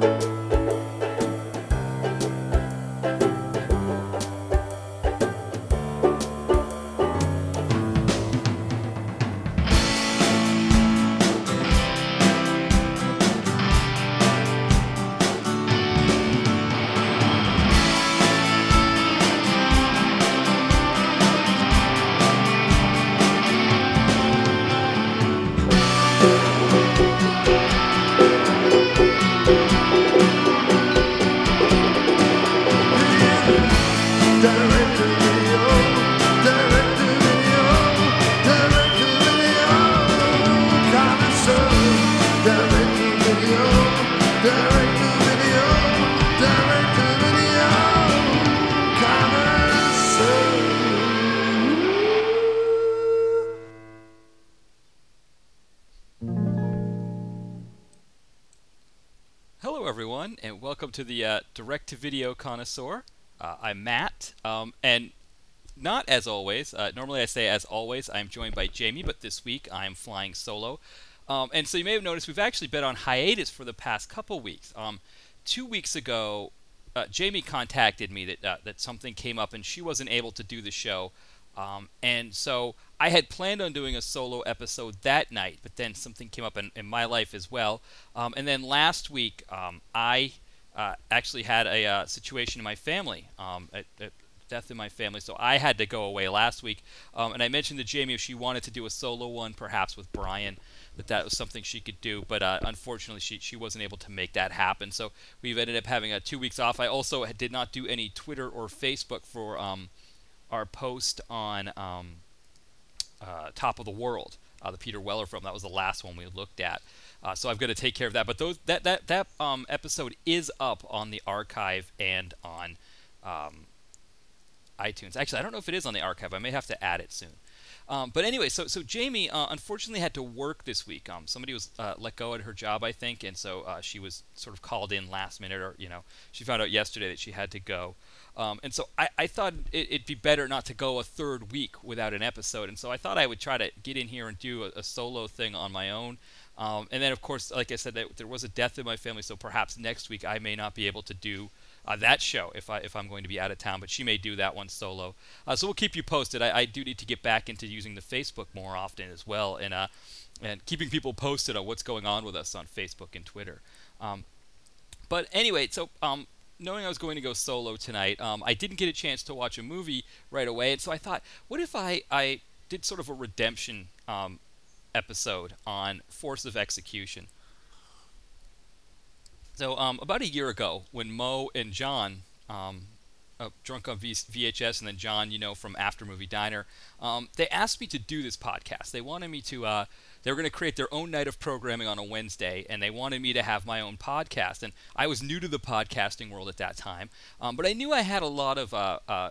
Hello, to the uh, Direct to Video Connoisseur. Uh, I'm Matt, um, and not as always. Uh, normally, I say as always. I'm joined by Jamie, but this week I'm flying solo. Um, and so you may have noticed we've actually been on hiatus for the past couple weeks. Um, two weeks ago, uh, Jamie contacted me that uh, that something came up and she wasn't able to do the show. Um, and so I had planned on doing a solo episode that night, but then something came up in, in my life as well. Um, and then last week, um, I uh, actually had a uh, situation in my family, um, a, a, death in my family, so I had to go away last week. Um, and I mentioned to Jamie if she wanted to do a solo one, perhaps with Brian, that that was something she could do. But uh, unfortunately, she she wasn't able to make that happen. So we've ended up having uh, two weeks off. I also did not do any Twitter or Facebook for um, our post on um, uh, Top of the World, uh, the Peter Weller film. That was the last one we looked at. Uh, so I've got to take care of that. But those that that that um, episode is up on the archive and on um, iTunes. Actually, I don't know if it is on the archive. I may have to add it soon. Um, but anyway, so so Jamie uh, unfortunately had to work this week. Um, somebody was uh, let go at her job, I think, and so uh, she was sort of called in last minute, or you know, she found out yesterday that she had to go. Um, and so I, I thought it, would be better not to go a third week without an episode. And so I thought I would try to get in here and do a, a solo thing on my own. Um, and then, of course, like I said, there was a death in my family, so perhaps next week I may not be able to do uh, that show if I if I'm going to be out of town. But she may do that one solo. Uh, so we'll keep you posted. I, I, do need to get back into using the Facebook more often as well, and uh, and keeping people posted on what's going on with us on Facebook and Twitter. Um, but anyway, so um, knowing I was going to go solo tonight, um, I didn't get a chance to watch a movie right away, and so I thought, what if I I did sort of a redemption um, episode on Force of Execution? So um, about a year ago, when Mo and John, um, uh, drunk on v- VHS, and then John, you know, from After Movie Diner, um, they asked me to do this podcast. They wanted me to. Uh, they were going to create their own night of programming on a Wednesday, and they wanted me to have my own podcast. And I was new to the podcasting world at that time, um, but I knew I had a lot of uh, uh,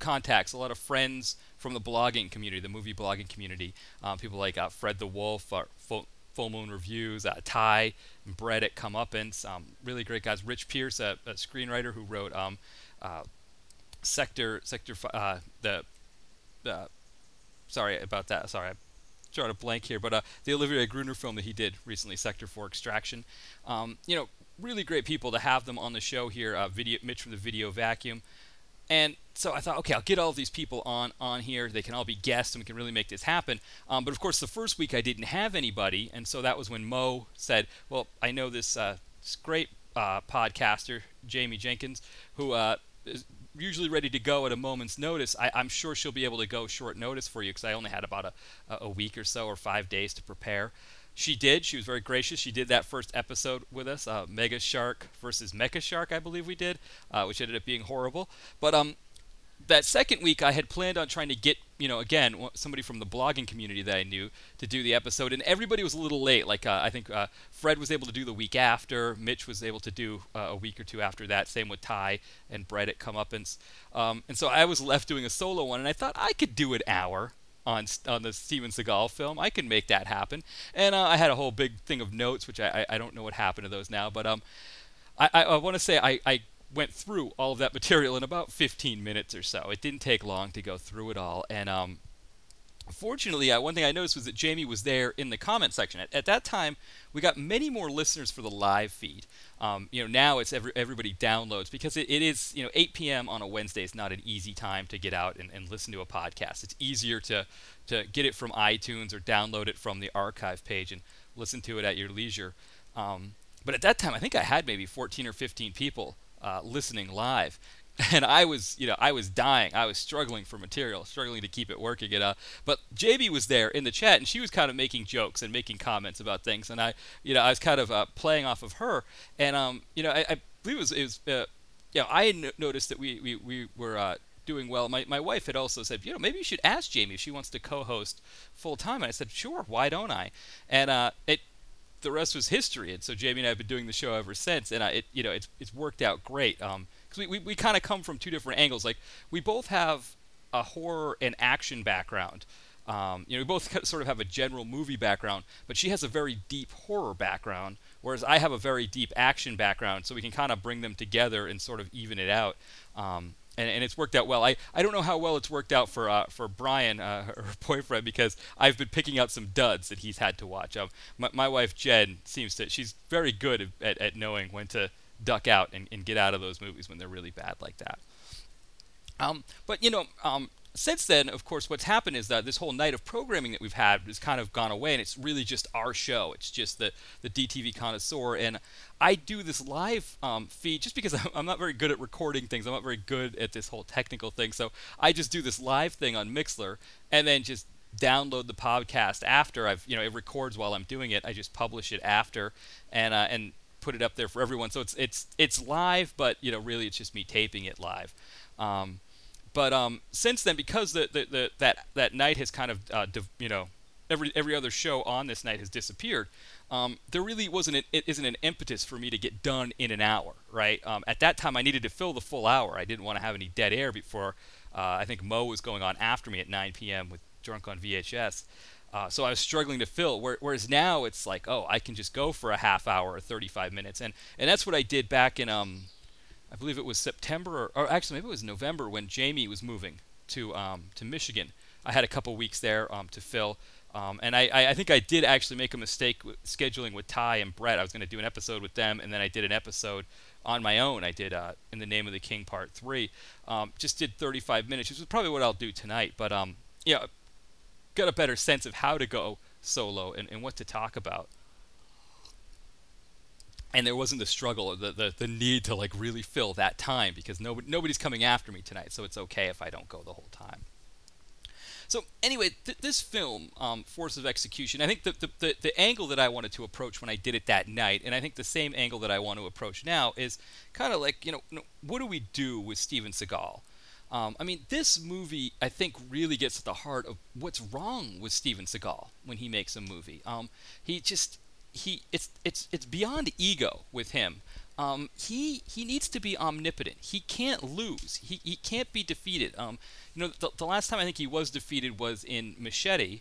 contacts, a lot of friends from the blogging community, the movie blogging community. Um, people like uh, Fred the Wolf, uh, Full, Full Moon Reviews, uh, Ty and Brett at Comeuppance, um, really great guys. Rich Pierce, a, a screenwriter who wrote um, Sector, Sector, uh, the, sorry about that. Sorry, I'm drawing a blank here, but uh, the Olivier Gruner film that he did recently, Sector 4 Extraction. Um, you know, really great people to have them on the show here. Uh, video, Mitch from the Video Vacuum. And so I thought, okay, I'll get all of these people on on here. They can all be guests, and we can really make this happen. Um, but of course, the first week I didn't have anybody, and so that was when Mo said, "Well, I know this, uh, this great uh, podcaster, Jamie Jenkins, who uh, is usually ready to go at a moment's notice. I, am sure she'll be able to go short notice for you because I only had about a, a week or so or five days to prepare." She did. She was very gracious. She did that first episode with us, uh, Mega Shark versus Mecha Shark, I believe we did, uh, which ended up being horrible. But um, that second week, I had planned on trying to get, you know, again, somebody from the blogging community that I knew to do the episode, and everybody was a little late. Like uh, I think uh, Fred was able to do the week after, Mitch was able to do uh, a week or two after that. Same with Ty and Brett at Comeuppance. Um, and so I was left doing a solo one, and I thought I could do an hour on on the Steven Seagal film. I can make that happen. And uh, I had a whole big thing of notes, which I, I, I don't know what happened to those now, but um, I, I, I want to say I, I went through all of that material in about 15 minutes or so. It didn't take long to go through it all, and um, fortunately, uh, one thing I noticed was that Jamie was there in the comment section. At, at that time, we got many more listeners for the live feed. Um, you know, now it's every, everybody downloads because it, it is, you know, 8 p.m. on a Wednesday is not an easy time to get out and, and listen to a podcast. It's easier to, to get it from iTunes or download it from the archive page and listen to it at your leisure. Um, but at that time, I think I had maybe 14 or 15 people uh, listening live and I was, you know, I was dying. I was struggling for material, struggling to keep it working. And, uh, but JB was there in the chat, and she was kind of making jokes and making comments about things. And I, you know, I was kind of uh, playing off of her. And, um, you know, I, I believe it was, it was uh, you know, I had noticed that we, we, we were uh, doing well. My, my wife had also said, you know, maybe you should ask Jamie if she wants to co-host full time. And I said, sure, why don't I? And uh, it the rest was history. And so Jamie and I have been doing the show ever since, and I, it, you know, it's it's worked out great. Um, because we, we, we kind of come from two different angles. Like we both have a horror and action background. Um, you know, we both sort of have a general movie background, but she has a very deep horror background, whereas I have a very deep action background. So we can kind of bring them together and sort of even it out. Um, and, and, it's worked out well. I, I don't know how well it's worked out for uh, for Brian, uh, her boyfriend, because I've been picking out some duds that he's had to watch. Um, my, my wife Jen seems to she's very good at, at knowing when to duck out and, and get out of those movies when they're really bad like that. Um, but you know, um, since then, of course, what's happened is that this whole night of programming that we've had has kind of gone away, and it's really just our show. It's just the the DTV connoisseur, and I do this live um, feed just because I'm not very good at recording things. I'm not very good at this whole technical thing, so I just do this live thing on Mixlr, and then just download the podcast after I've you know it records while I'm doing it. I just publish it after, and uh, and put it up there for everyone. So it's it's it's live, but you know really it's just me taping it live. Um, but um, since then, because the, the, the, that that night has kind of uh, div, you know every every other show on this night has disappeared. Um, there really wasn't an, it isn't an impetus for me to get done in an hour, right? Um, at that time, I needed to fill the full hour. I didn't want to have any dead air before uh, I think Mo was going on after me at 9 p.m. with Drunk on VHS. Uh, so I was struggling to fill. Whereas now it's like, oh, I can just go for a half hour or 35 minutes, and and that's what I did back in um, I believe it was September or, or actually maybe it was November when Jamie was moving to um, to Michigan. I had a couple weeks there um, to fill. Um, and I, I, think I did actually make a mistake with scheduling with Ty and Brett. I was going to do an episode with them, and then I did an episode on my own. I did uh, In the Name of the King Part 3. Um, just did 35 minutes, which is probably what I'll do tonight. But um, yeah, got a better sense of how to go solo and, and what to talk about. And there wasn't the struggle, the, the, the need to like really fill that time because nobody, nobody's coming after me tonight, so it's okay if I don't go the whole time. So anyway, th- this film, um, Force of Execution, I think the, the, the, the, angle that I wanted to approach when I did it that night, and I think the same angle that I want to approach now is kind of like, you know, what do we do with Steven Seagal? Um, I mean, this movie, I think, really gets at the heart of what's wrong with Steven Seagal when he makes a movie. Um, he just he it's it's it's beyond ego with him. Um, he he needs to be omnipotent. He can't lose. He he can't be defeated. Um, you know, the, the last time I think he was defeated was in Machete.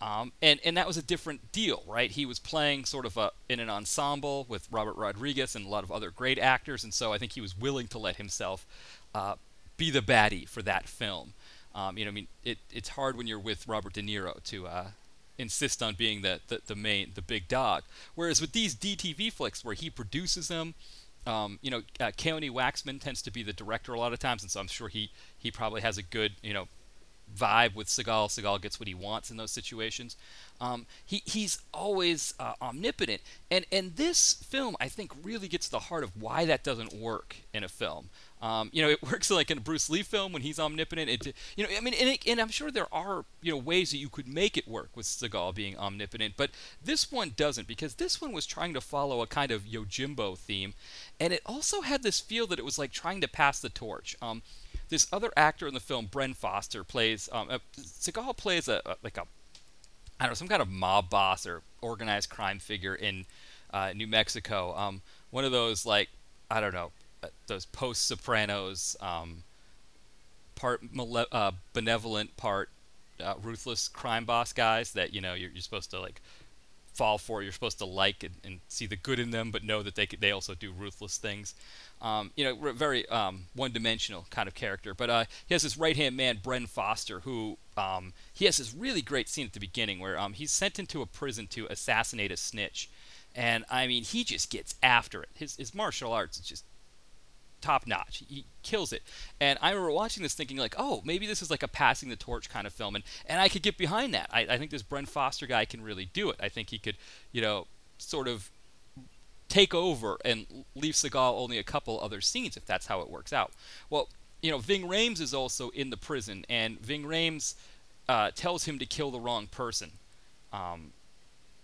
Um, and and that was a different deal, right? He was playing sort of a, in an ensemble with Robert Rodriguez and a lot of other great actors, and so I think he was willing to let himself uh, be the baddie for that film. Um, you know, I mean, it, it's hard when you're with Robert De Niro to uh, insist on being the, the, the main, the big dog. Whereas with these DTV flicks, where he produces them, um, you know, uh, Waxman tends to be the director a lot of times, and so I'm sure he he probably has a good, you know, vibe with Seagal. Seagal gets what he wants in those situations. Um, he, he's always uh, omnipotent, and and this film I think really gets to the heart of why that doesn't work in a film. Um, you know, it works like in a Bruce Lee film when he's omnipotent. It, you know, I mean, and, it, and, I'm sure there are you know ways that you could make it work with Seagal being omnipotent, but this one doesn't because this one was trying to follow a kind of Yojimbo theme, and it also had this feel that it was like trying to pass the torch. Um, this other actor in the film, Bren Foster, plays. Um, uh, Seagal plays a, a, like a, I don't know, some kind of mob boss or organized crime figure in uh, New Mexico. Um, one of those like I don't know, uh, those post Sopranos, um, part male- uh, benevolent, part uh, ruthless crime boss guys that you know you're, you're supposed to like fall for. You're supposed to like and, and see the good in them, but know that they they also do ruthless things. Um, you know, very um, one-dimensional kind of character. But uh, he has this right-hand man, Bren Foster, who um, he has this really great scene at the beginning where um, he's sent into a prison to assassinate a snitch, and I mean, he just gets after it. His his martial arts is just top notch. He kills it. And I remember watching this thinking like, oh, maybe this is like a passing the torch kind of film, and, and I could get behind that. I, I think this Bren Foster guy can really do it. I think he could, you know, sort of take over and leave Seagal only a couple other scenes if that's how it works out. Well, you know, Ving Rhames is also in the prison, and Ving Rhames uh, tells him to kill the wrong person. Um,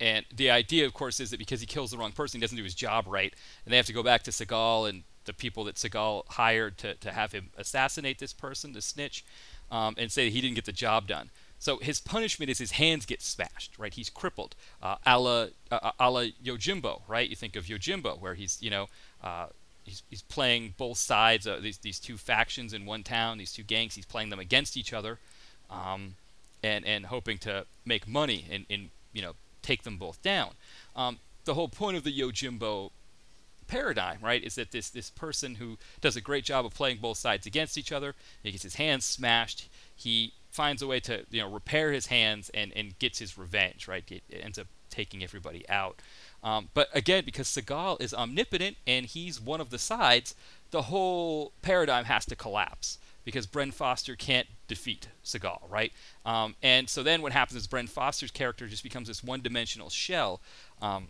and the idea, of course, is that because he kills the wrong person, he doesn't do his job right, and they have to go back to Seagal and the people that Seagal hired to, to have him assassinate this person, to snitch, um, and say he didn't get the job done. So his punishment is his hands get smashed, right? He's crippled, uh, a la, uh, a la Yojimbo, right? You think of Yojimbo, where he's, you know, uh, he's, he's playing both sides, these, these two factions in one town, these two gangs, he's playing them against each other, um, and, and hoping to make money and, and, you know, take them both down. Um, the whole point of the Yojimbo paradigm, right, is that this this person who does a great job of playing both sides against each other, he gets his hands smashed, he finds a way to you know repair his hands and and gets his revenge, right? It, it ends up taking everybody out. Um, but again, because Seagal is omnipotent and he's one of the sides, the whole paradigm has to collapse because Bren Foster can't defeat Seagal, right? Um, and so then what happens is Bren Foster's character just becomes this one-dimensional shell. Um,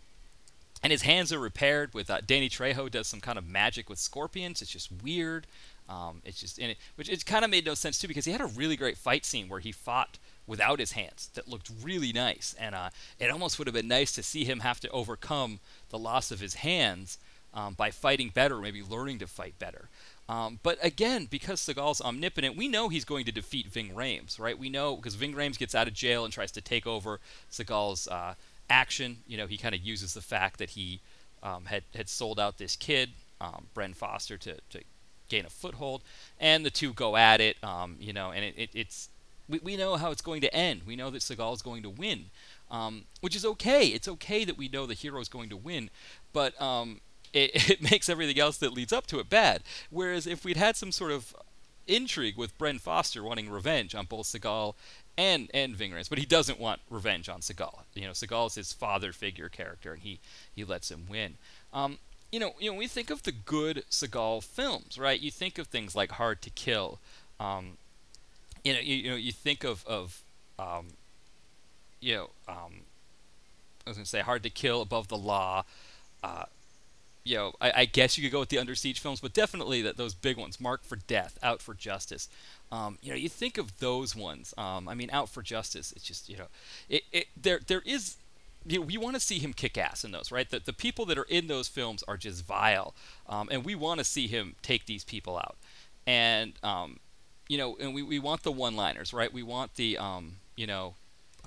and his hands are repaired with uh, Danny Trejo does some kind of magic with scorpions. It's just weird. Um, it's just in it, which it kind of made no sense too because he had a really great fight scene where he fought without his hands that looked really nice, and uh, it almost would have been nice to see him have to overcome the loss of his hands um, by fighting better, maybe learning to fight better. Um, but again, because Seagal's omnipotent, we know he's going to defeat Ving Rhames, right? We know because Ving Rhames gets out of jail and tries to take over Seagal's uh, action. You know, he kind of uses the fact that he um, had had sold out this kid, um, Bren Foster, to, to gain a foothold, and the two go at it. Um, you know, and it, it, it's we, we know how it's going to end. We know that Seagal is going to win, um, which is okay. It's okay that we know the hero is going to win, but um, it, it makes everything else that leads up to it bad. Whereas if we'd had some sort of intrigue with Bren Foster wanting revenge on both Seagal and and Ving Rhames, but he doesn't want revenge on Seagal. You know, Seagal is his father figure character, and he he lets him win. Um, you know, you know, we think of the good Seagal films, right? You think of things like Hard to Kill. Um, you know, you, you, know, you think of of um, you know, um, I was gonna say Hard to Kill, Above the Law. Uh, you know, I, I, guess you could go with the Under Siege films, but definitely that those big ones, Marked for Death, Out for Justice. Um, you know, you think of those ones. Um, I mean, Out for Justice. It's just you know, it, it there there is. You know, we want to see him kick ass in those, right? The, the people that are in those films are just vile, um, and we want to see him take these people out. And um, you know, and we, we want the one-liners, right? We want the um, you know,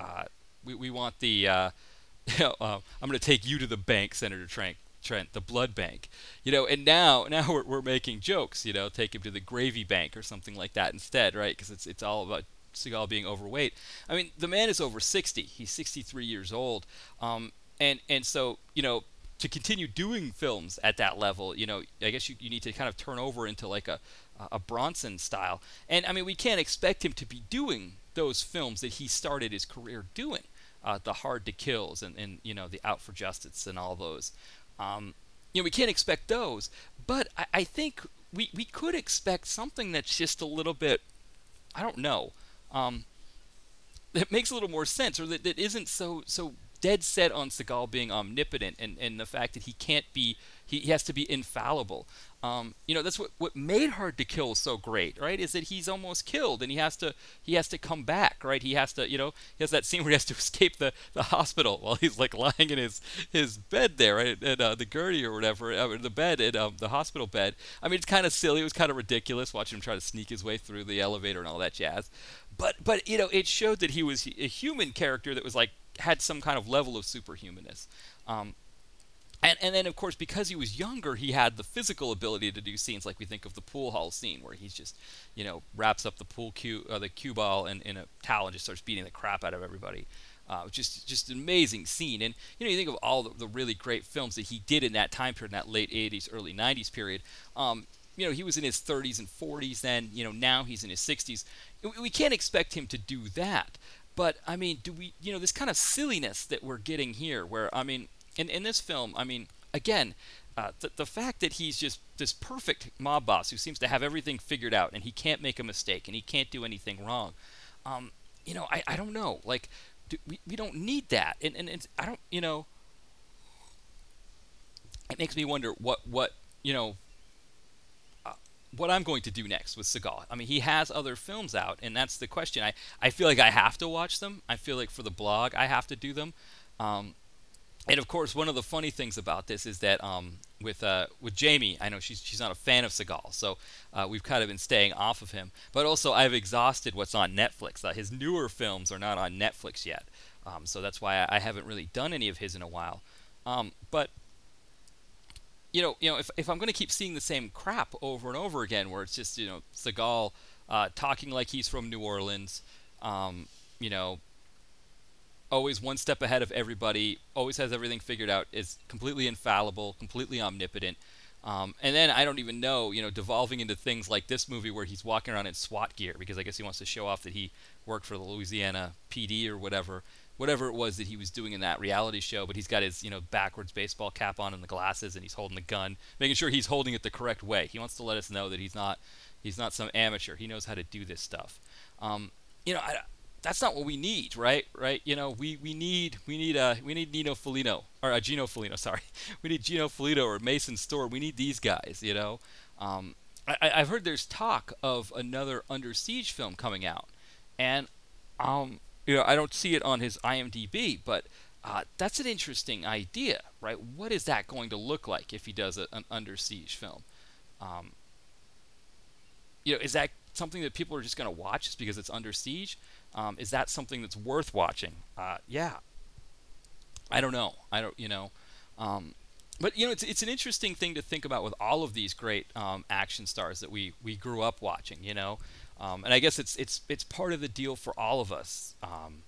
uh, we we want the uh, you know, uh, I'm going to take you to the bank, Senator Trank. Trent, the blood bank, you know, and now now we're, we're making jokes, you know, take him to the gravy bank or something like that instead, right? Because it's it's all about Seagal being overweight. I mean, the man is over 60. He's 63 years old, um, and and so you know to continue doing films at that level, you know, I guess you, you need to kind of turn over into like a a Bronson style. And I mean, we can't expect him to be doing those films that he started his career doing. Uh, the Hard to Kills and, and you know the Out for Justice and all those. Um, you know, we can't expect those, but I, I think we, we could expect something that's just a little bit, I don't know, um, that makes a little more sense, or that, that isn't so so dead set on Seagal being omnipotent and, and the fact that he can't be he, he has to be infallible. Um, you know that's what what made Hard to Kill so great, right? Is that he's almost killed and he has to he has to come back, right? He has to you know he has that scene where he has to escape the, the hospital while he's like lying in his his bed there, right? And uh, the gurney or whatever, uh, the bed in um, the hospital bed. I mean, it's kind of silly. It was kind of ridiculous watching him try to sneak his way through the elevator and all that jazz. But but you know it showed that he was a human character that was like had some kind of level of superhumanness. Um, and, and then, of course, because he was younger, he had the physical ability to do scenes like we think of the pool hall scene, where he's just, you know, wraps up the pool cue, uh, the cue ball in, in a towel and just starts beating the crap out of everybody. Uh, just just an amazing scene, and you know you think of all the, the, really great films that he did in that time period, in that late '80s, early '90s period. Um, you know he was in his 30s and 40s then. You know now he's in his 60s. We can't expect him to do that. But I mean, do we? You know this kind of silliness that we're getting here, where I mean, in in this film, I mean, again, uh, the, the fact that he's just this perfect mob boss who seems to have everything figured out and he can't make a mistake and he can't do anything wrong. Um, you know, I, I don't know. Like, do, we, we don't need that. And, and, and I don't, you know, it makes me wonder what, what you know, what I'm going to do next with Seagal. I mean, he has other films out, and that's the question. I, I feel like I have to watch them. I feel like for the blog, I have to do them. Um, and of course, one of the funny things about this is that um, with uh, with Jamie, I know she's she's not a fan of Seagal, so uh, we've kind of been staying off of him. But also, I've exhausted what's on Netflix. Uh, his newer films are not on Netflix yet, um, so that's why I, I, haven't really done any of his in a while. Um, but you know, you know, if if I'm going to keep seeing the same crap over and over again, where it's just you know Seagal uh, talking like he's from New Orleans, um, you know, always one step ahead of everybody, always has everything figured out, is completely infallible, completely omnipotent. Um, and then I don't even know, you know, devolving into things like this movie where he's walking around in SWAT gear because I guess he wants to show off that he worked for the Louisiana PD or whatever, whatever it was that he was doing in that reality show. But he's got his, you know, backwards baseball cap on and the glasses, and he's holding the gun, making sure he's holding it the correct way. He wants to let us know that he's not, he's not some amateur. He knows how to do this stuff. Um, you know, I, that's not what we need, right? Right? You know, we, we need we need uh we need Nino Felino or uh, Gino Felino, sorry, we need Gino Felino or Mason Storm. We need these guys, you know. Um, I, I've heard there's talk of another Under Siege film coming out, and um, you know, I don't see it on his IMDb, but uh, that's an interesting idea, right? What is that going to look like if he does a, an Under Siege film? Um, you know, is that something that people are just going to watch just because it's Under Siege? Um, is that something that's worth watching? Uh, yeah. I don't know. I don't, you know. Um, but you know, it's it's an interesting thing to think about with all of these great um, action stars that we we grew up watching. You know, um, and I guess it's it's it's part of the deal for all of us um,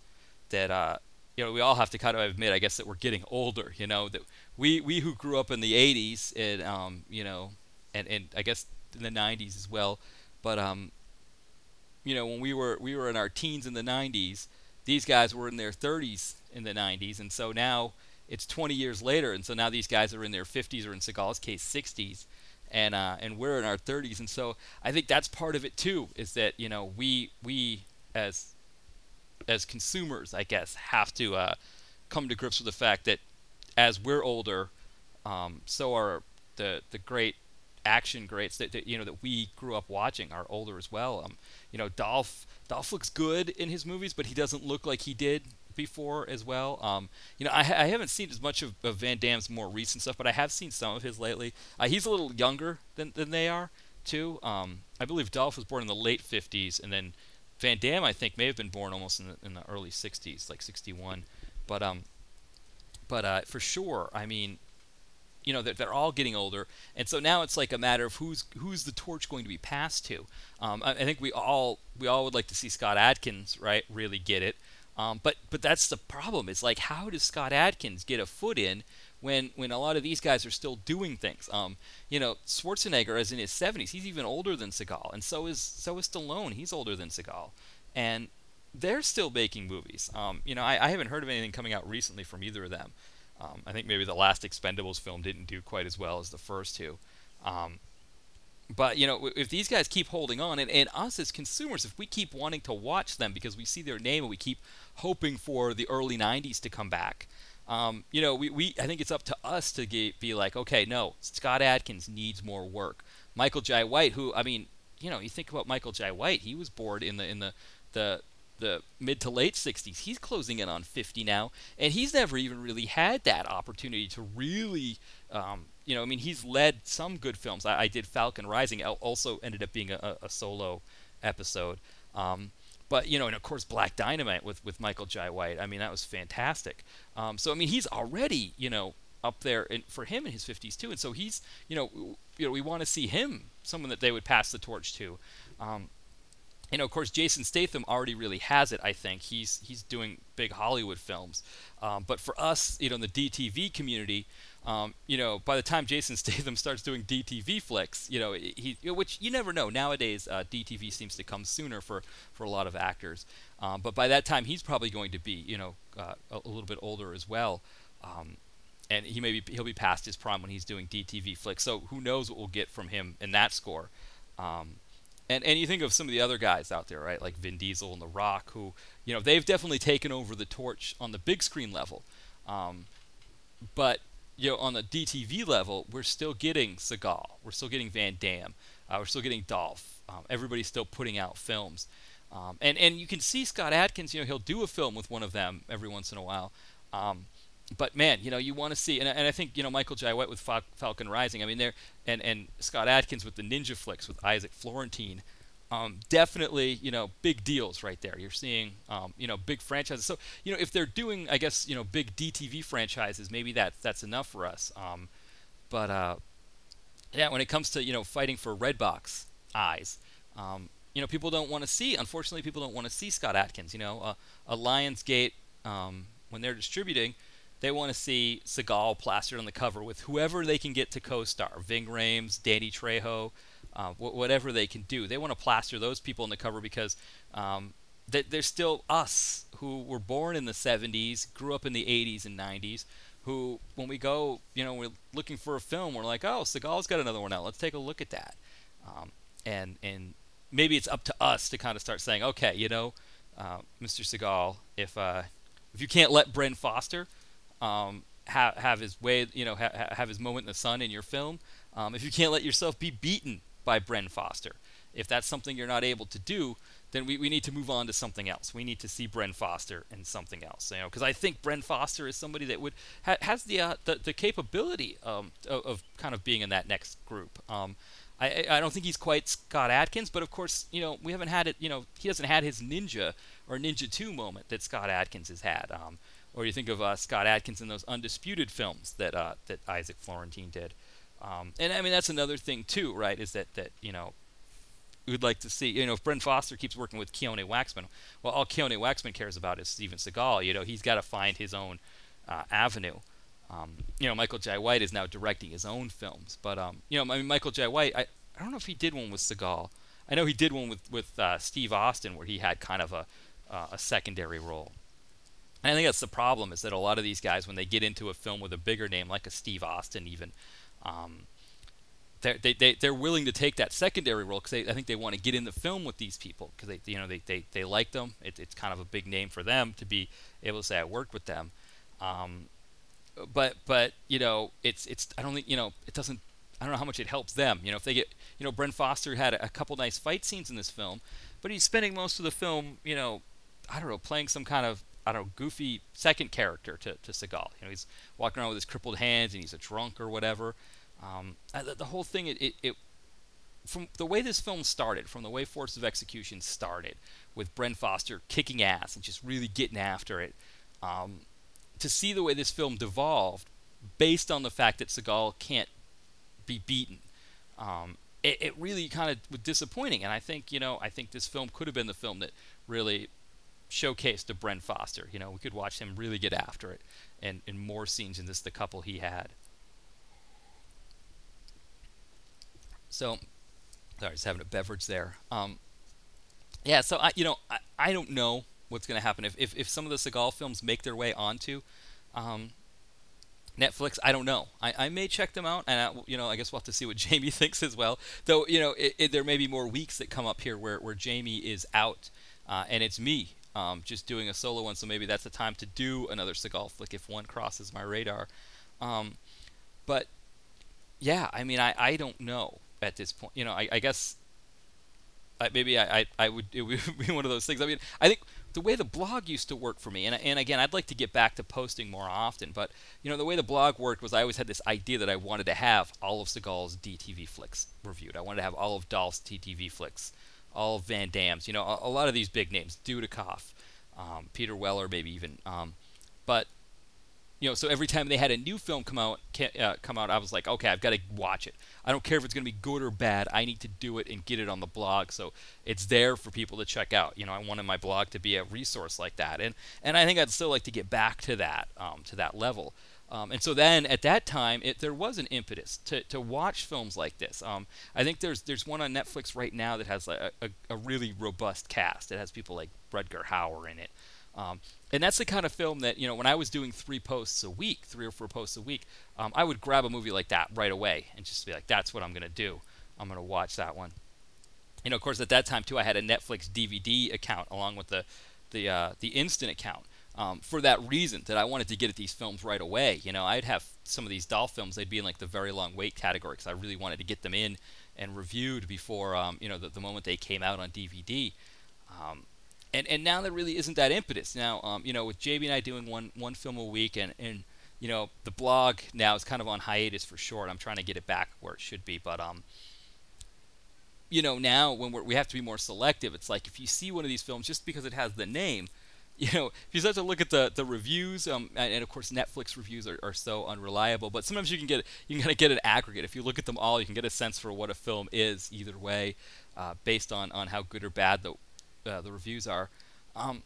that uh, you know we all have to kind of admit, I guess, that we're getting older. You know, that we we who grew up in the '80s and um, you know, and and I guess in the '90s as well, but um, you know, when we were we were in our teens in the 90s, these guys were in their 30s in the 90s, and so now it's 20 years later, and so now these guys are in their 50s or in Seagal's case 60s, and uh, and we're in our 30s, and so I think that's part of it too, is that you know we we as as consumers, I guess, have to uh, come to grips with the fact that as we're older, um, so are the the great action greats that, that, you know that we grew up watching are older as well. Um, you know, Dolph Dolph looks good in his movies, but he doesn't look like he did before as well. Um, you know, I, I haven't seen as much of, of, Van Damme's more recent stuff, but I have seen some of his lately. Uh, he's a little younger than than they are too. Um, I believe Dolph was born in the late 50s, and then Van Damme I think may have been born almost in the, in the early 60s, like 61. But um, but uh, for sure, I mean, you know they're, they're all getting older and so now it's like a matter of who's who's the torch going to be passed to um, I, I, think we all we all would like to see Scott Adkins right really get it um, but but that's the problem. It's like how does Scott Adkins get a foot in when when a lot of these guys are still doing things? Um, you know Schwarzenegger is in his 70s he's even older than Seagal and so is so is Stallone. He's older than Seagal. And they're still making movies. Um, you know I, I haven't heard of anything coming out recently from either of them. Um, I think maybe the last Expendables film didn't do quite as well as the first two. But you know, if these guys keep holding on, and, and us as consumers, if we keep wanting to watch them because we see their name and we keep hoping for the early '90s to come back, um, you know, we, we I think it's up to us to get, be like, okay, no, Scott Adkins needs more work. Michael Jai White, who I mean, you know, you think about Michael Jai White, he was bored in the in the the the mid to late 60s. He's closing in on 50 now, and he's never even really had that opportunity to really, um, you know, I mean, he's led some good films. I, I did Falcon Rising, also ended up being a, a solo episode. Um, but you know, and of course, Black Dynamite with with Michael Jai White. I mean, that was fantastic. Um, so I mean, he's already you know up there in, for him in his 50s too, and so he's you know you know we want to see him someone that they would pass the torch to. Um, you know, of course, Jason Statham already really has it. I think he's he's doing big Hollywood films, um, but for us, you know, in the DTV community, um, you know, by the time Jason Statham starts doing DTV flicks, you know, he, which you never know nowadays, uh, DTV seems to come sooner for for a lot of actors. Um, but by that time, he's probably going to be, you know, uh, a, a, little bit older as well. Um, and he may be he'll be past his prime when he's doing DTV flicks. So who knows what we'll get from him in that score. Um, and and you think of some of the other guys out there, right? Like Vin Diesel and The Rock, who you know they've definitely taken over the torch on the big screen level. Um, but you know, on the DTV level, we're still getting Seagal, we're still getting Van Damme, uh, we're still getting Dolph. Um, everybody's still putting out films, um, and and you can see Scott Adkins. You know, he'll do a film with one of them every once in a while. Um, but man, you know, you want to see, and, and I think you know Michael Jai White with Fal- Falcon Rising. I mean, there and and Scott Adkins with the Ninja flicks with Isaac Florentine. Um, definitely, you know, big deals right there. You're seeing, um, you know, big franchises. So, you know, if they're doing, I guess, you know, big DTV franchises, maybe that that's enough for us. Um, but uh, yeah, when it comes to you know fighting for Redbox eyes, um, you know, people don't want to see. Unfortunately, people don't want to see Scott Adkins. You know, uh, a Lionsgate um, when they're distributing they want to see Seagal plastered on the cover with whoever they can get to co-star, Ving Rhames, Danny Trejo, uh, wh- whatever they can do. They want to plaster those people in the cover because um, they- they're still us who were born in the 70s, grew up in the 80s and 90s, who when we go, you know, we're looking for a film, we're like, oh, Seagal's got another one out. Let's take a look at that. Um, and and maybe it's up to us to kind of start saying, okay, you know, uh, Mr. Seagal, if uh, if you can't let Bren Foster um, have have his way, you know, ha- have his moment in the sun in your film. Um, if you can't let yourself be beaten by Bren Foster, if that's something you're not able to do, then we, we need to move on to something else. We need to see Bren Foster in something else, you know, because I think Bren Foster is somebody that would ha- has the, uh, the the capability um, of, of, kind of being in that next group. Um, I, I don't think he's quite Scott Adkins, but of course, you know, we haven't had it. You know, he hasn't had his Ninja or Ninja Two moment that Scott Adkins has had. Um, or you think of uh, Scott Adkins in those undisputed films that uh, that Isaac Florentine did. Um, and I mean that's another thing too, right? Is that that you know we'd like to see you know if Bren Foster keeps working with Keoni Waxman, well all Keoni Waxman cares about is Steven Seagal. You know he's got to find his own uh, avenue. Um, you know Michael Jai White is now directing his own films, but um, you know I mean Michael Jai White, I, I don't know if he did one with Seagal. I know he did one with with uh, Steve Austin where he had kind of a uh, a secondary role. And I think that's the problem is that a lot of these guys, when they get into a film with a bigger name, like a Steve Austin, even, um, they're, they, they, they're willing to take that secondary role because I think they want to get in the film with these people because they, you know, they, they, they like them. It, it's kind of a big name for them to be able to say I worked with them. Um, but but you know, it's it's I don't think you know it doesn't. I don't know how much it helps them. You know, if they get you know, Bren Foster had a, a couple nice fight scenes in this film, but he's spending most of the film, you know, I don't know, playing some kind of I don't know, goofy second character to, to Seagal. You know, he's walking around with his crippled hands and he's a drunk or whatever. Um, the, the, whole thing, it, it, it, from the way this film started, from the way Force of Execution started, with Bren Foster kicking ass and just really getting after it, um, to see the way this film devolved, based on the fact that Seagal can't be beaten, um, it, it really kind of was disappointing. And I think, you know, I think this film could have been the film that really showcase to Bren Foster. You know, we could watch him really get after it, and in more scenes in this the couple he had. So, sorry, just having a beverage there. Um, yeah, so I, you know, I, I don't know what's going to happen if, if if some of the Seagal films make their way onto um, Netflix. I don't know. I, I may check them out, and I, you know, I guess we'll have to see what Jamie thinks as well. Though, you know, it, it, there may be more weeks that come up here where where Jamie is out, uh, and it's me um, just doing a solo one. So maybe that's the time to do another Seagal flick if one crosses my radar. Um, but yeah, I mean, I, I don't know at this point. You know, I, I guess I, maybe I, I, I would it would be one of those things. I mean, I think the way the blog used to work for me, and, and again, I'd like to get back to posting more often, but you know, the way the blog worked was I always had this idea that I wanted to have all of Seagal's DTV flicks reviewed. I wanted to have all of Dolph's DTV flicks all Van Damme's, you know, a, a lot of these big names, Dudikoff, um, Peter Weller, maybe even. Um, but you know, so every time they had a new film come out, uh, come out, I was like, okay, I've got to watch it. I don't care if it's going to be good or bad. I need to do it and get it on the blog, so it's there for people to check out. You know, I wanted my blog to be a resource like that, and and I think I'd still like to get back to that, um, to that level. Um, and so then at that time, it, there was an impetus to, to watch films like this. Um, I think there's there's one on Netflix right now that has a, a, a really robust cast. It has people like Rutger Hauer in it. Um, and that's the kind of film that you know when I was doing three posts a week, three or four posts a week, um, I would grab a movie like that right away and just be like, "That's what I'm going to do. I'm going to watch that one." You know, of course, at that time too, I had a Netflix DVD account along with the the uh, the instant account. Um, for that reason, that I wanted to get at these films right away. You know, I'd have some of these Dolph films; they'd be in like the very long wait category because I really wanted to get them in and reviewed before um, you know the, the moment they came out on DVD. Um, and and now there really isn't that impetus. Now, um, you know, with JB and I doing one one film a week, and and you know, the blog now is kind of on hiatus for short. I'm trying to get it back where it should be, but um, you know, now when we have to be more selective, it's like if you see one of these films just because it has the name, you know, if you start to look at the the reviews, um, and, and of course Netflix reviews are, are so unreliable, but sometimes you can get you can kind of get an aggregate. If you look at them all, you can get a sense for what a film is either way, uh, based on on how good or bad the uh, the reviews are. Um,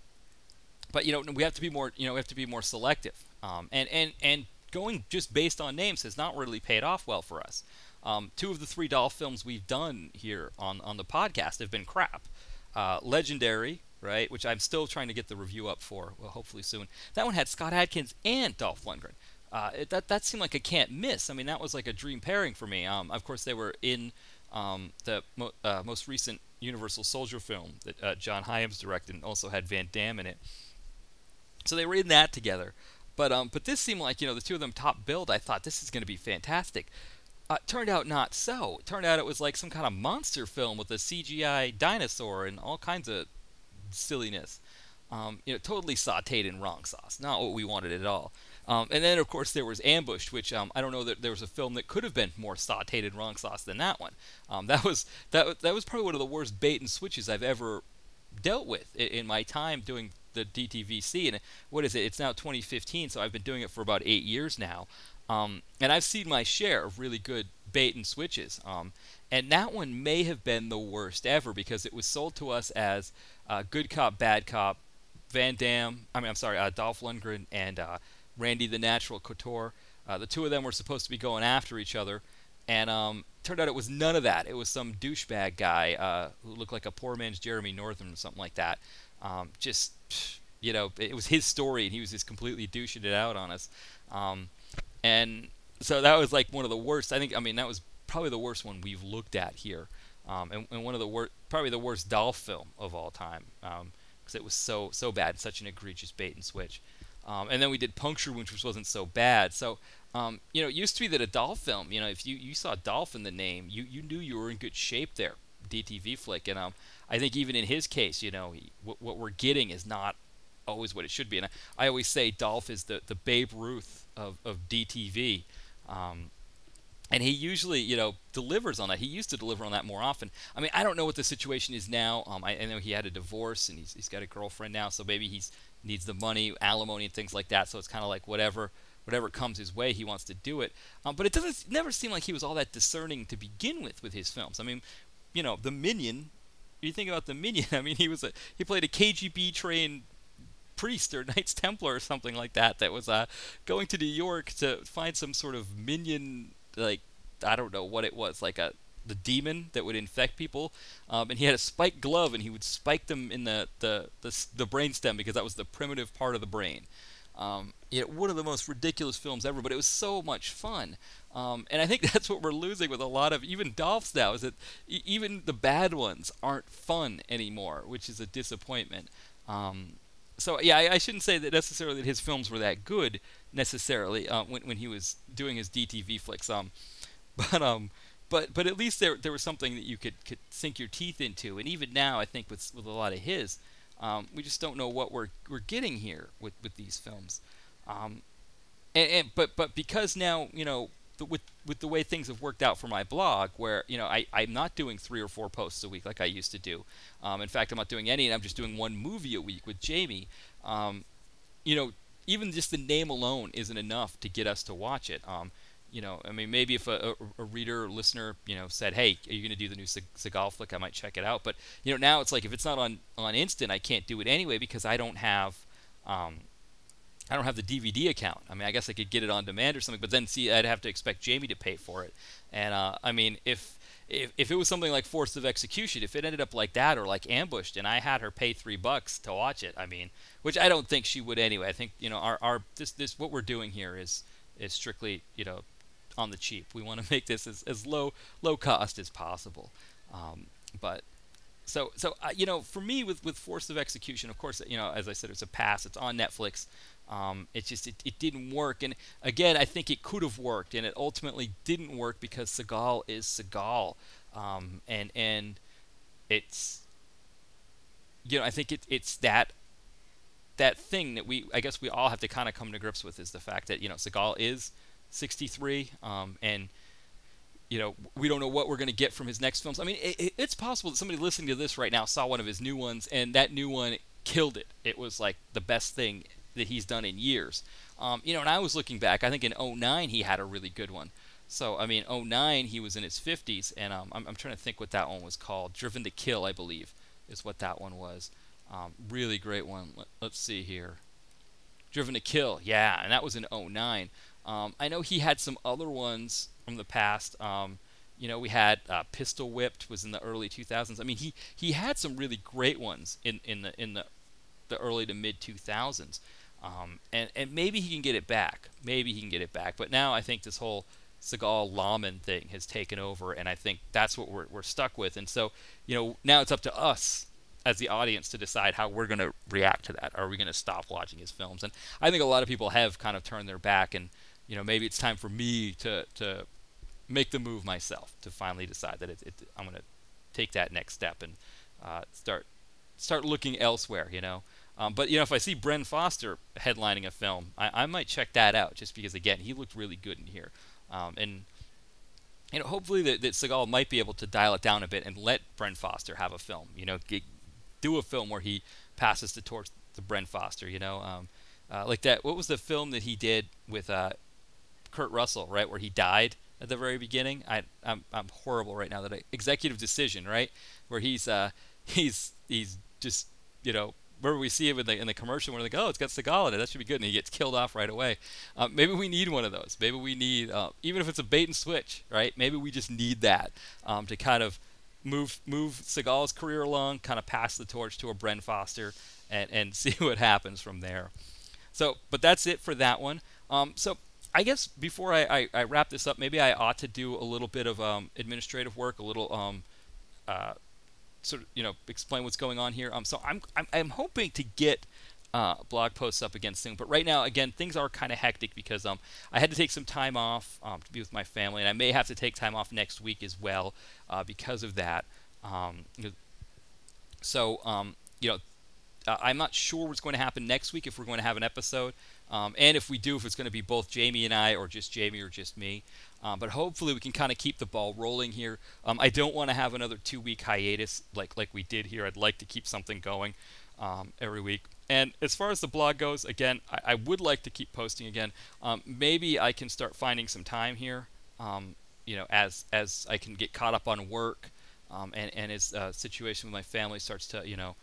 but you know, we have to be more you know we have to be more selective. Um, and and and going just based on names has not really paid off well for us. Um, two of the three Dolph films we've done here on on the podcast have been crap. Uh, Legendary, right, which I'm still trying to get the review up for. Well, hopefully soon. That one had Scott Adkins and Dolph Lundgren. Uh, it, that that seemed like a can't miss. I mean, that was like a dream pairing for me. Um, of course, they were in um, the mo- uh, most recent Universal Soldier film that uh, John Hyams directed and also had Van Damme in it. So they were in that together. But um, but this seemed like you know the two of them top billed. I thought this is going to be fantastic. Uh, turned out not so. It turned out it was like some kind of monster film with a CGI dinosaur and all kinds of silliness. Um, you know, totally sautéed in wrong sauce. Not what we wanted at all. Um, and then, of course, there was Ambushed, which um, I don't know that there was a film that could have been more sautéed in wrong sauce than that one. Um, that was that that was probably one of the worst bait and switches I've ever dealt with in, in my time doing the DTVC. And what is it? It's now 2015, so I've been doing it for about eight years now. Um, and I've seen my share of really good bait and switches. Um, and that one may have been the worst ever because it was sold to us as uh, good cop, bad cop, Van Damme. I mean, I'm sorry, uh, Dolph Lundgren and uh, Randy the Natural Couture. Uh, the two of them were supposed to be going after each other, and um, turned out it was none of that. It was some douchebag guy uh, who looked like a poor man's Jeremy Northam or something like that. Um, just, you know, it was his story, and he was just completely douching it out on us. Um, and so that was like one of the worst. I think, I mean, that was probably the worst one we've looked at here, um, and, and, one of the worst, probably the worst Dolph film of all time, because um, it was so so bad, such an egregious bait and switch. Um, and then we did Puncture Wounds, which wasn't so bad. So, um, you know, it used to be that a Dolph film, you know, if you, you saw Dolph in the name, you, you knew you were in good shape there, DTV flick. And um, I think even in his case, you know, what, what we're getting is not always what it should be. And I, I always say Dolph is the, the Babe Ruth of, of DTV. Um, and he usually, you know, delivers on that. He used to deliver on that more often. I mean, I don't know what the situation is now. Um, I, I, know he had a divorce and he's, he's got a girlfriend now, so maybe he needs the money, alimony, and things like that. So it's kind of like whatever whatever comes his way, he wants to do it. Um, but it doesn't never seem like he was all that discerning to begin with with his films. I mean, you know, the Minion. You think about the Minion. I mean, he was a he played a KGB trained priest or Knights Templar or something like that that was uh, going to New York to find some sort of minion like I don't know what it was like a the demon that would infect people, um, and he had a spiked glove, and he would spike them in the the the, the brain stem because that was the primitive part of the brain. Um, know, one of the most ridiculous films ever, but it was so much fun. Um, and I think that's what we're losing with a lot of even Dolphs now is that e- even the bad ones aren't fun anymore, which is a disappointment. Um, so yeah, I, I, shouldn't say that necessarily that his films were that good necessarily uh, when when he was doing his DTV flicks. Um, but um, but but at least there there was something that you could could sink your teeth into. And even now, I think with with a lot of his, um, we just don't know what we're we're getting here with with these films. Um, and, and but but because now you know with with the way things have worked out for my blog, where you know I I'm not doing three or four posts a week like I used to do. Um, in fact, I'm not doing any, and I'm just doing one movie a week with Jamie. Um, you know, even just the name alone isn't enough to get us to watch it. Um, you know, I mean, maybe if a, a, a reader or listener, you know, said, "Hey, are you going to do the new Seagal flick?" I might check it out. But you know, now it's like if it's not on on instant, I can't do it anyway because I don't have, um, I don't have the DVD account. I mean, I guess I could get it on demand or something, but then see, I'd have to expect Jamie to pay for it. And uh, I mean, if if, if it was something like Force of Execution, if it ended up like that or like Ambushed, and I had her pay three bucks to watch it, I mean, which I don't think she would anyway. I think you know our, our this this what we're doing here is is strictly you know on the cheap. We want to make this as, as low low cost as possible. Um, but so so uh, you know for me with with Force of Execution, of course you know as I said it's a pass. It's on Netflix. Um, it just it, it didn't work, and again I think it could have worked, and it ultimately didn't work because Seagal is Seagal, um, and and it's you know I think it, it's that that thing that we I guess we all have to kind of come to grips with is the fact that you know Seagal is 63, um, and you know we don't know what we're going to get from his next films. I mean, it, it's possible that somebody listening to this right now saw one of his new ones, and that new one killed it. It was like the best thing that he's done in years. Um, you know, and I was looking back. I think in 09 he had a really good one. So I mean, 09 he was in his 50s, and um, I'm, I'm, trying to think what that one was called. Driven to Kill, I believe, is what that one was. Um, really great one. Let, let's see here. Driven to Kill, yeah, and that was in 09. Um, I know he had some other ones from the past. Um, you know, we had uh, Pistol Whipped was in the early 2000s. I mean, he he had some really great ones in in the in the the early to mid 2000s. Um, and, and maybe he can get it back. Maybe he can get it back. But now I think this whole Seagal Lawman thing has taken over, and I think that's what we're, we're stuck with. And so, you know, now it's up to us as the audience to decide how we're going to react to that. Are we going to stop watching his films? And I think a lot of people have kind of turned their back, and you know, maybe it's time for me to to make the move myself to finally decide that it, it, I'm going to take that next step and uh, start start looking elsewhere. You know. Um, but you know, if I see Bren Foster headlining a film, I, I, might check that out just because again, he looked really good in here, um, and you know, hopefully that, that Seagal might be able to dial it down a bit and let Bren Foster have a film. You know, do a film where he passes the torch to Bren Foster. You know, um, uh, like that. What was the film that he did with uh, Kurt Russell? Right, where he died at the very beginning. I, I'm I'm horrible right now. That I, executive decision, right, where he's uh, he's he's just you know where we see it the in the commercial, we're like, oh, it's got Seagal in it. That should be good, and he gets killed off right away. Uh, maybe we need one of those. Maybe we need, uh, even if it's a bait and switch, right? Maybe we just need that um, to kind of move move Seagal's career along, kind of pass the torch to a Bren Foster, and and see what happens from there. So, but that's it for that one. Um, so I guess before I, I, I, wrap this up, maybe I ought to do a little bit of um, administrative work, a little um, uh, sort of you know explain what's going on here. Um, so I'm I'm, I'm hoping to get uh, blog posts up again soon. But right now, again, things are kind of hectic because um, I had to take some time off um, to be with my family, and I may have to take time off next week as well uh, because of that. Um, so um, you know, uh, I'm not sure what's going to happen next week if we're going to have an episode, um, and if we do, if it's going to be both Jamie and I, or just Jamie or just me. Um, but hopefully we can kind of keep the ball rolling here. Um, I don't want to have another two-week hiatus like like we did here. I'd like to keep something going um, every week. And as far as the blog goes, again, I, I would like to keep posting again. Um, maybe I can start finding some time here. Um, you know, as as I can get caught up on work, and and as uh, situation with my family starts to you know.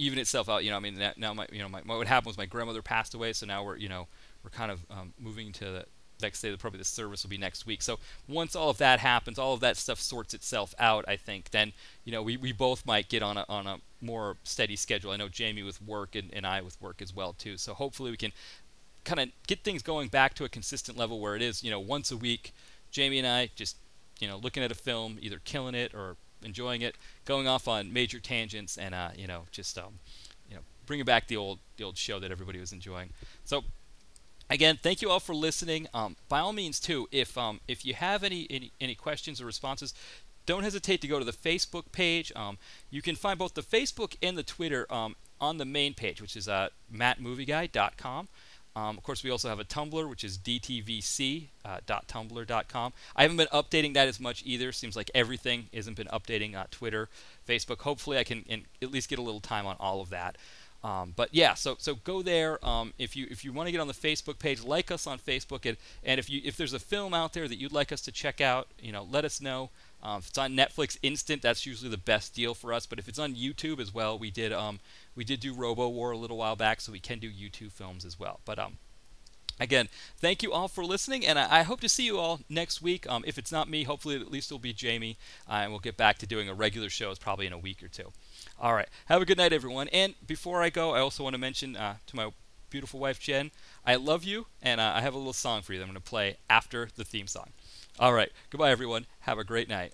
Even itself out. You know, I mean, now my, you know, my, what happened was my grandmother passed away, so now we're, you know, we're kind of um, moving to the next day. Probably the service will be next week. So once all of that happens, all of that stuff sorts itself out. I think then, you know, we, we both might get on a on a more steady schedule. I know Jamie with work and, and I with work as well too. So hopefully we can kind of get things going back to a consistent level where it is, you know, once a week, Jamie and I just, you know, looking at a film, either killing it or enjoying it, going off on major tangents, and uh, you know, just um, you know, bringing back the old the old show that everybody was enjoying. So. Again, thank you all for listening. Um, by all means, too, if um, if you have any, any any questions or responses, don't hesitate to go to the Facebook page. Um, you can find both the Facebook and the Twitter um, on the main page, which is uh, mattmovieguy.com. Um, of course, we also have a Tumblr, which is dtvc.tumblr.com. Uh, I haven't been updating that as much either. Seems like everything isn't been updating uh, Twitter, Facebook. Hopefully, I can at least get a little time on all of that. Um, but yeah, so so go there. Um, if you if you want to get on the Facebook page, like us on Facebook, and and if you if there's a film out there that you'd like us to check out, you know, let us know. Um, if it's on Netflix Instant, that's usually the best deal for us. But if it's on YouTube as well, we did um, we did do Robo War a little while back, so we can do YouTube films as well. But um, again, thank you all for listening, and I, I hope to see you all next week. Um, if it's not me, hopefully at least it'll be Jamie, uh, and we'll get back to doing a regular show. It's probably in a week or two. All right, have a good night, everyone. And before I go, I also want to mention uh, to my beautiful wife Jen, I love you, and uh, I have a little song for you that I'm going to play after the theme song. All right, goodbye, everyone. Have a great night.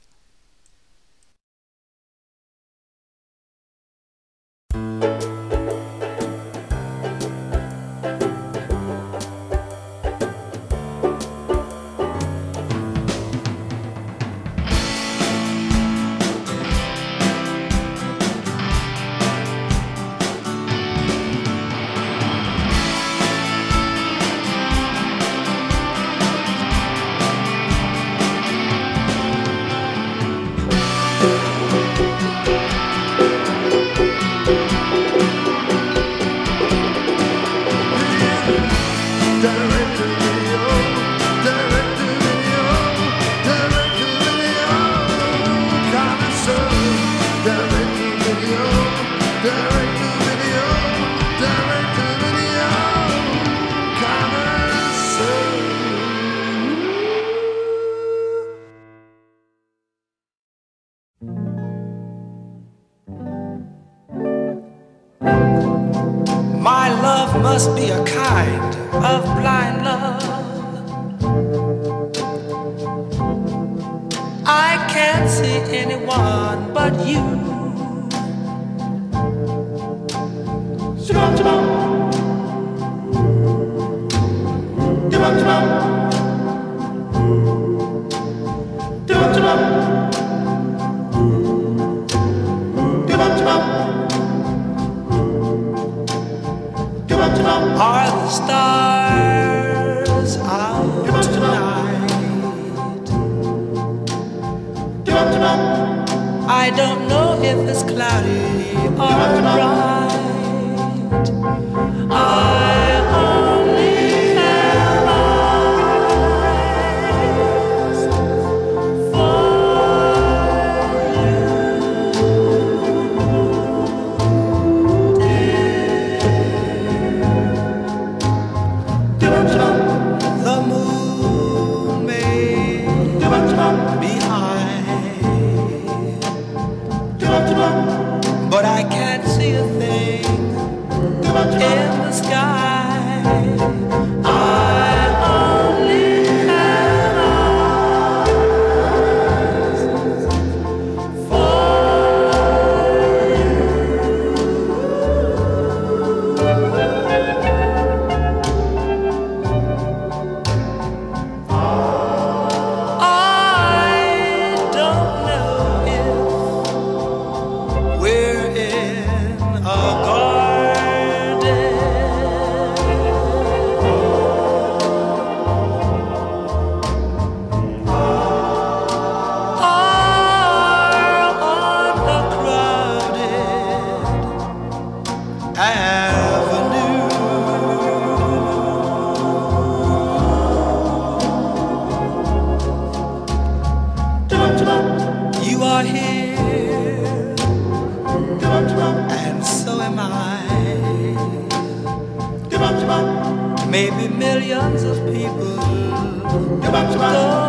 Millions of people. Go by,